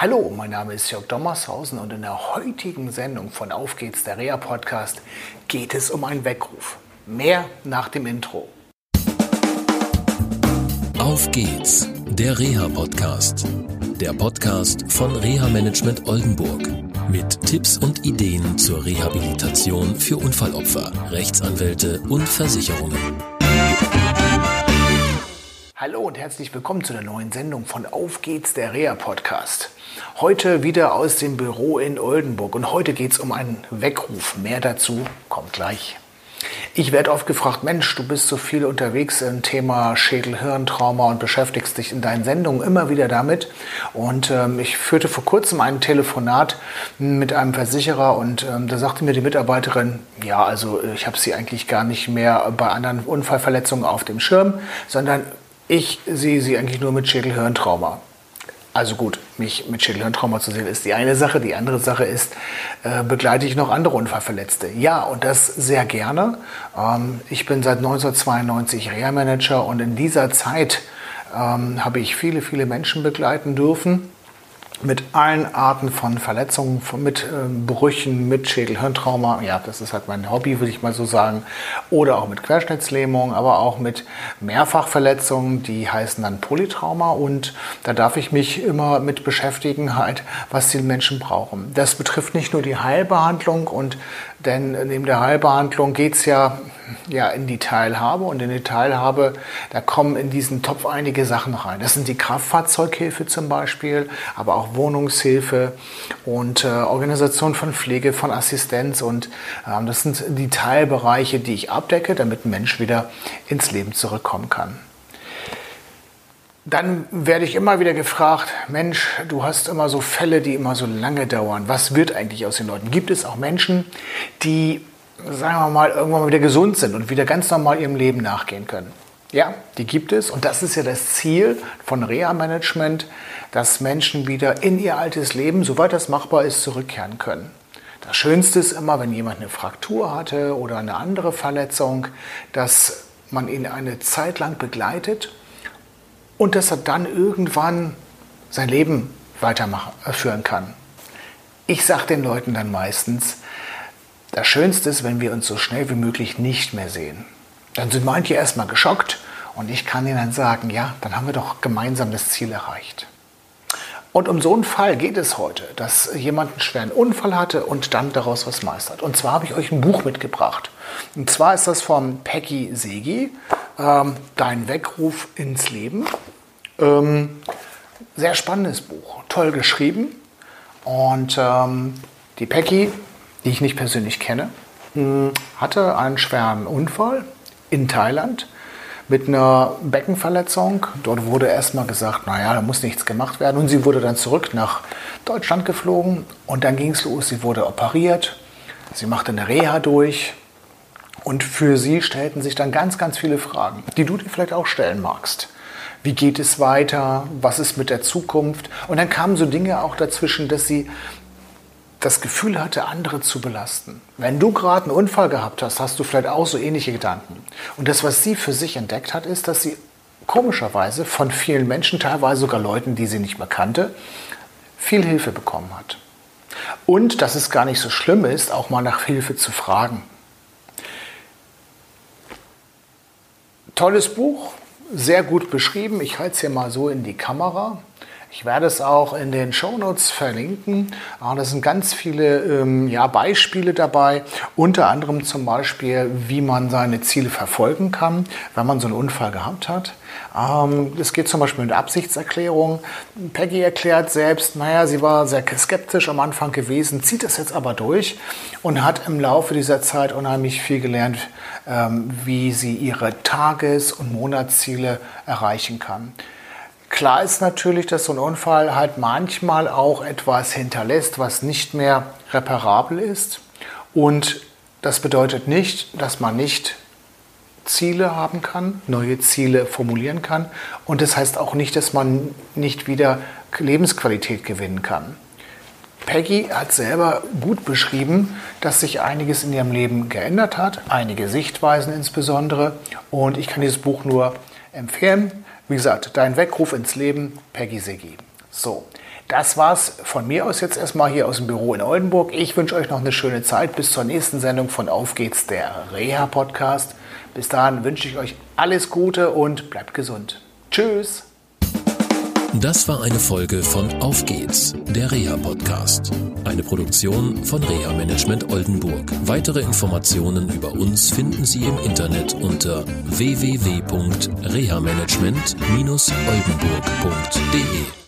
Hallo, mein Name ist Jörg Dommershausen und in der heutigen Sendung von Auf geht's, der Reha Podcast, geht es um einen Weckruf. Mehr nach dem Intro. Auf geht's, der Reha Podcast. Der Podcast von Reha Management Oldenburg. Mit Tipps und Ideen zur Rehabilitation für Unfallopfer, Rechtsanwälte und Versicherungen. Hallo und herzlich willkommen zu der neuen Sendung von Auf geht's, der Reha Podcast. Heute wieder aus dem Büro in Oldenburg und heute geht es um einen Weckruf. Mehr dazu kommt gleich. Ich werde oft gefragt, Mensch, du bist so viel unterwegs im Thema Schädel-Hirntrauma und beschäftigst dich in deinen Sendungen immer wieder damit. Und ähm, ich führte vor kurzem ein Telefonat mit einem Versicherer und ähm, da sagte mir die Mitarbeiterin, ja, also ich habe sie eigentlich gar nicht mehr bei anderen Unfallverletzungen auf dem Schirm, sondern ich sehe sie eigentlich nur mit Schädel-Hirntrauma. Also gut, mich mit Schädelhirntrauma zu sehen, ist die eine Sache. Die andere Sache ist, äh, begleite ich noch andere Unfallverletzte? Ja, und das sehr gerne. Ähm, ich bin seit 1992 Reha-Manager und in dieser Zeit ähm, habe ich viele, viele Menschen begleiten dürfen mit allen Arten von Verletzungen, mit ähm, Brüchen, mit Schädelhirntrauma, ja, das ist halt mein Hobby, würde ich mal so sagen, oder auch mit Querschnittslähmung, aber auch mit Mehrfachverletzungen, die heißen dann Polytrauma und da darf ich mich immer mit beschäftigen, halt, was die Menschen brauchen. Das betrifft nicht nur die Heilbehandlung und denn neben der Heilbehandlung geht es ja, ja in die Teilhabe und in die Teilhabe, da kommen in diesen Topf einige Sachen rein. Das sind die Kraftfahrzeughilfe zum Beispiel, aber auch Wohnungshilfe und äh, Organisation von Pflege, von Assistenz und ähm, das sind die Teilbereiche, die ich abdecke, damit ein Mensch wieder ins Leben zurückkommen kann. Dann werde ich immer wieder gefragt, Mensch, du hast immer so Fälle, die immer so lange dauern. Was wird eigentlich aus den Leuten? Gibt es auch Menschen, die, sagen wir mal, irgendwann wieder gesund sind und wieder ganz normal ihrem Leben nachgehen können? Ja, die gibt es und das ist ja das Ziel von Reha-Management, dass Menschen wieder in ihr altes Leben, soweit das machbar ist, zurückkehren können. Das Schönste ist immer, wenn jemand eine Fraktur hatte oder eine andere Verletzung, dass man ihn eine Zeit lang begleitet und dass er dann irgendwann sein Leben weiterführen kann. Ich sage den Leuten dann meistens, das Schönste ist, wenn wir uns so schnell wie möglich nicht mehr sehen. Dann sind manche erstmal geschockt und ich kann ihnen dann sagen, ja, dann haben wir doch gemeinsam das Ziel erreicht. Und um so einen Fall geht es heute, dass jemand einen schweren Unfall hatte und dann daraus was meistert. Und zwar habe ich euch ein Buch mitgebracht. Und zwar ist das von Peggy Segi, ähm, Dein Weckruf ins Leben. Ähm, sehr spannendes Buch, toll geschrieben. Und ähm, die Peggy, die ich nicht persönlich kenne, hm, hatte einen schweren Unfall in Thailand mit einer Beckenverletzung. Dort wurde erstmal gesagt, naja, da muss nichts gemacht werden. Und sie wurde dann zurück nach Deutschland geflogen und dann ging es los. Sie wurde operiert, sie machte eine Reha durch. Und für sie stellten sich dann ganz, ganz viele Fragen, die du dir vielleicht auch stellen magst. Wie geht es weiter? Was ist mit der Zukunft? Und dann kamen so Dinge auch dazwischen, dass sie das Gefühl hatte, andere zu belasten. Wenn du gerade einen Unfall gehabt hast, hast du vielleicht auch so ähnliche Gedanken. Und das, was sie für sich entdeckt hat, ist, dass sie komischerweise von vielen Menschen, teilweise sogar Leuten, die sie nicht mehr kannte, viel Hilfe bekommen hat. Und dass es gar nicht so schlimm ist, auch mal nach Hilfe zu fragen. Tolles Buch, sehr gut beschrieben. Ich halte es hier mal so in die Kamera. Ich werde es auch in den Shownotes verlinken. Da sind ganz viele ähm, ja, Beispiele dabei, unter anderem zum Beispiel, wie man seine Ziele verfolgen kann, wenn man so einen Unfall gehabt hat. Ähm, es geht zum Beispiel mit Absichtserklärung. Peggy erklärt selbst, naja, sie war sehr skeptisch am Anfang gewesen, zieht es jetzt aber durch und hat im Laufe dieser Zeit unheimlich viel gelernt, ähm, wie sie ihre Tages- und Monatsziele erreichen kann. Klar ist natürlich, dass so ein Unfall halt manchmal auch etwas hinterlässt, was nicht mehr reparabel ist. Und das bedeutet nicht, dass man nicht Ziele haben kann, neue Ziele formulieren kann. Und das heißt auch nicht, dass man nicht wieder Lebensqualität gewinnen kann. Peggy hat selber gut beschrieben, dass sich einiges in ihrem Leben geändert hat, einige Sichtweisen insbesondere. Und ich kann dieses Buch nur empfehlen. Wie gesagt, dein Weckruf ins Leben, Peggy Segi. So, das war's von mir aus jetzt erstmal hier aus dem Büro in Oldenburg. Ich wünsche euch noch eine schöne Zeit bis zur nächsten Sendung von Auf geht's, der Reha-Podcast. Bis dahin wünsche ich euch alles Gute und bleibt gesund. Tschüss. Das war eine Folge von Auf geht's, der Reha-Podcast. Eine Produktion von Reha Management Oldenburg. Weitere Informationen über uns finden Sie im Internet unter www.rehamanagement-oldenburg.de.